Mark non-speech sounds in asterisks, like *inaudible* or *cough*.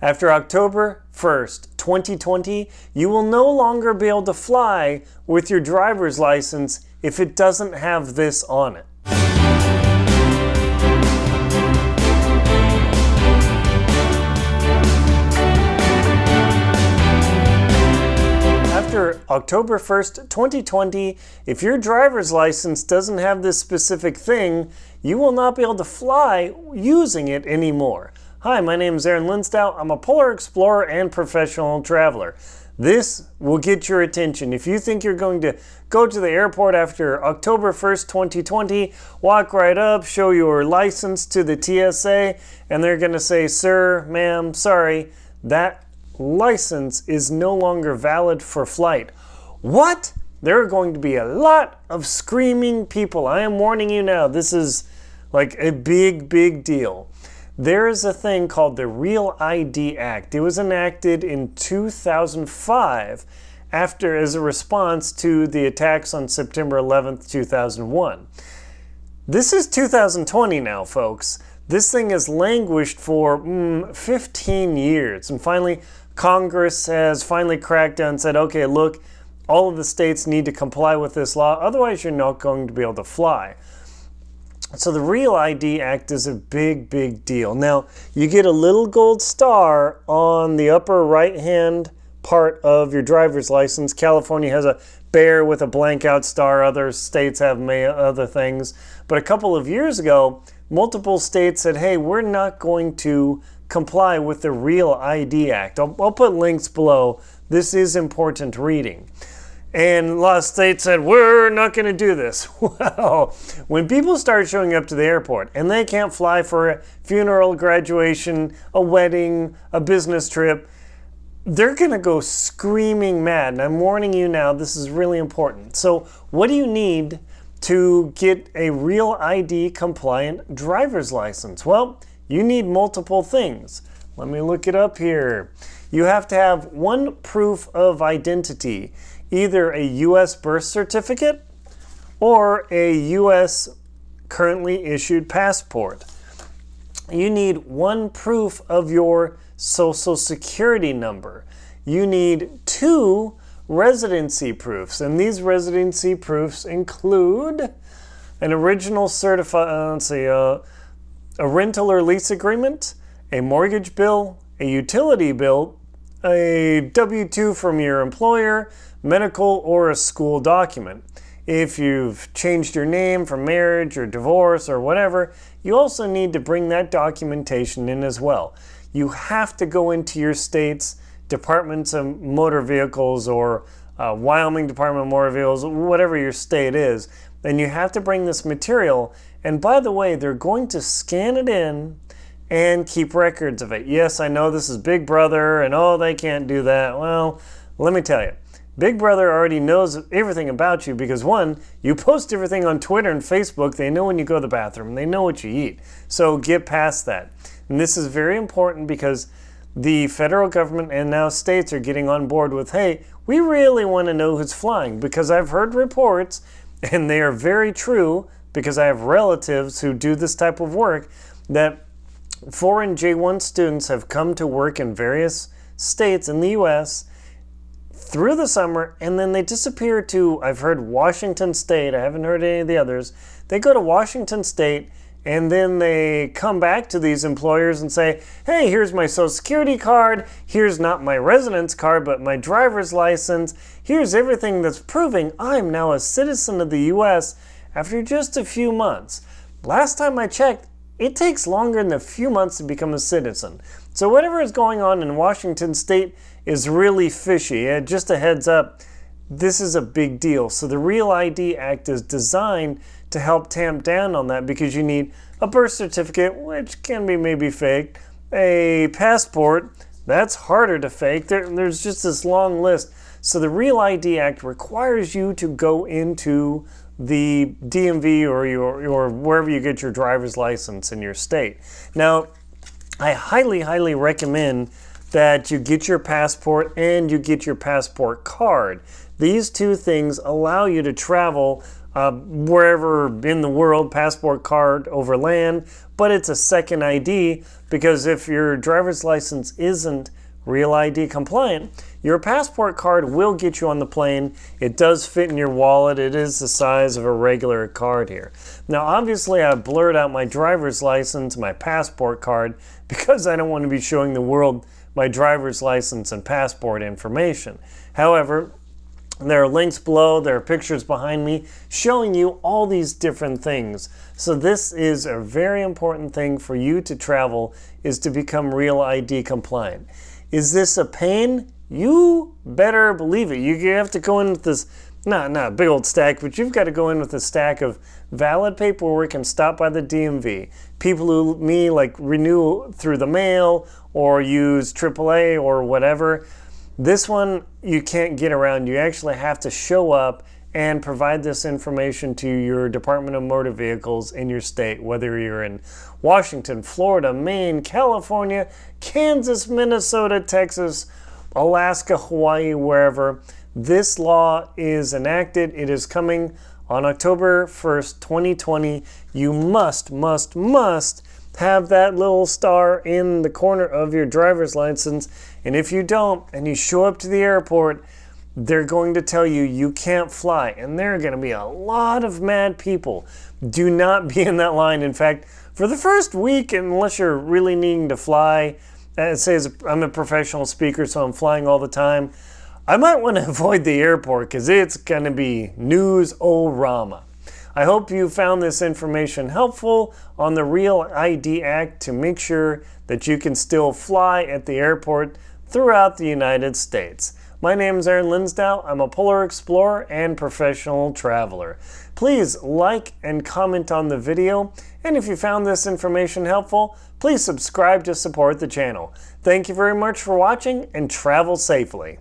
After October 1st, 2020, you will no longer be able to fly with your driver's license if it doesn't have this on it. After October 1st, 2020, if your driver's license doesn't have this specific thing, you will not be able to fly using it anymore. Hi, my name is Aaron Linsdau. I'm a polar explorer and professional traveler. This will get your attention. If you think you're going to go to the airport after October 1st, 2020, walk right up, show your license to the TSA, and they're going to say, Sir, ma'am, sorry, that license is no longer valid for flight. What? There are going to be a lot of screaming people. I am warning you now. This is like a big, big deal. There is a thing called the Real ID Act. It was enacted in 2005 after as a response to the attacks on September 11th, 2001. This is 2020 now, folks. This thing has languished for mm, 15 years, and finally, Congress has finally cracked down and said, okay, look, all of the states need to comply with this law, otherwise, you're not going to be able to fly. So, the Real ID Act is a big, big deal. Now, you get a little gold star on the upper right hand part of your driver's license. California has a bear with a blank out star, other states have other things. But a couple of years ago, multiple states said, hey, we're not going to comply with the Real ID Act. I'll, I'll put links below. This is important reading. And a lot of states said, We're not going to do this. *laughs* Well, when people start showing up to the airport and they can't fly for a funeral, graduation, a wedding, a business trip, they're going to go screaming mad. And I'm warning you now, this is really important. So, what do you need to get a real ID compliant driver's license? Well, you need multiple things. Let me look it up here. You have to have one proof of identity, either a U.S. birth certificate or a U.S. currently issued passport. You need one proof of your social security number. You need two residency proofs, and these residency proofs include an original certified, uh, let's see, uh, a rental or lease agreement, a mortgage bill, a utility bill, a W 2 from your employer, medical, or a school document. If you've changed your name for marriage or divorce or whatever, you also need to bring that documentation in as well. You have to go into your state's departments of motor vehicles or uh, Wyoming Department of Motor Vehicles, whatever your state is, and you have to bring this material and by the way, they're going to scan it in and keep records of it. Yes, I know this is Big Brother and oh, they can't do that. Well, let me tell you. Big Brother already knows everything about you because one, you post everything on Twitter and Facebook. They know when you go to the bathroom, they know what you eat. So get past that. And this is very important because the federal government and now states are getting on board with hey, we really want to know who's flying because I've heard reports, and they are very true, because I have relatives who do this type of work that foreign J1 students have come to work in various states in the US through the summer and then they disappear to I've heard Washington state I haven't heard any of the others they go to Washington state and then they come back to these employers and say hey here's my social security card here's not my residence card but my driver's license here's everything that's proving I'm now a citizen of the US after just a few months. Last time I checked, it takes longer than a few months to become a citizen. So, whatever is going on in Washington state is really fishy. And just a heads up, this is a big deal. So, the Real ID Act is designed to help tamp down on that because you need a birth certificate, which can be maybe faked, a passport, that's harder to fake. There, there's just this long list. So, the Real ID Act requires you to go into the DMV or your or wherever you get your driver's license in your state. Now, I highly highly recommend that you get your passport and you get your passport card. These two things allow you to travel uh, wherever in the world, passport card over land, but it's a second ID because if your driver's license isn't Real ID compliant, your passport card will get you on the plane. It does fit in your wallet. It is the size of a regular card here. Now, obviously, I blurred out my driver's license, my passport card, *laughs* because I don't want to be showing the world my driver's license and passport information. However, there are links below, there are pictures behind me showing you all these different things. So this is a very important thing for you to travel is to become real ID compliant. Is this a pain? You better believe it. You have to go in with this not not a big old stack, but you've got to go in with a stack of valid paperwork and stop by the DMV. People who me like renew through the mail or use AAA or whatever this one you can't get around. You actually have to show up and provide this information to your Department of Motor Vehicles in your state, whether you're in Washington, Florida, Maine, California, Kansas, Minnesota, Texas, Alaska, Hawaii, wherever. This law is enacted. It is coming on October 1st, 2020. You must, must, must have that little star in the corner of your driver's license. And if you don't, and you show up to the airport, they're going to tell you you can't fly. And there are going to be a lot of mad people. Do not be in that line. In fact, for the first week, unless you're really needing to fly, say I'm a professional speaker, so I'm flying all the time, I might want to *laughs* avoid the airport because it's going to be news o rama. I hope you found this information helpful on the Real ID Act to make sure that you can still fly at the airport throughout the United States. My name is Aaron Linsdau. I'm a polar explorer and professional traveler. Please like and comment on the video, and if you found this information helpful, please subscribe to support the channel. Thank you very much for watching and travel safely.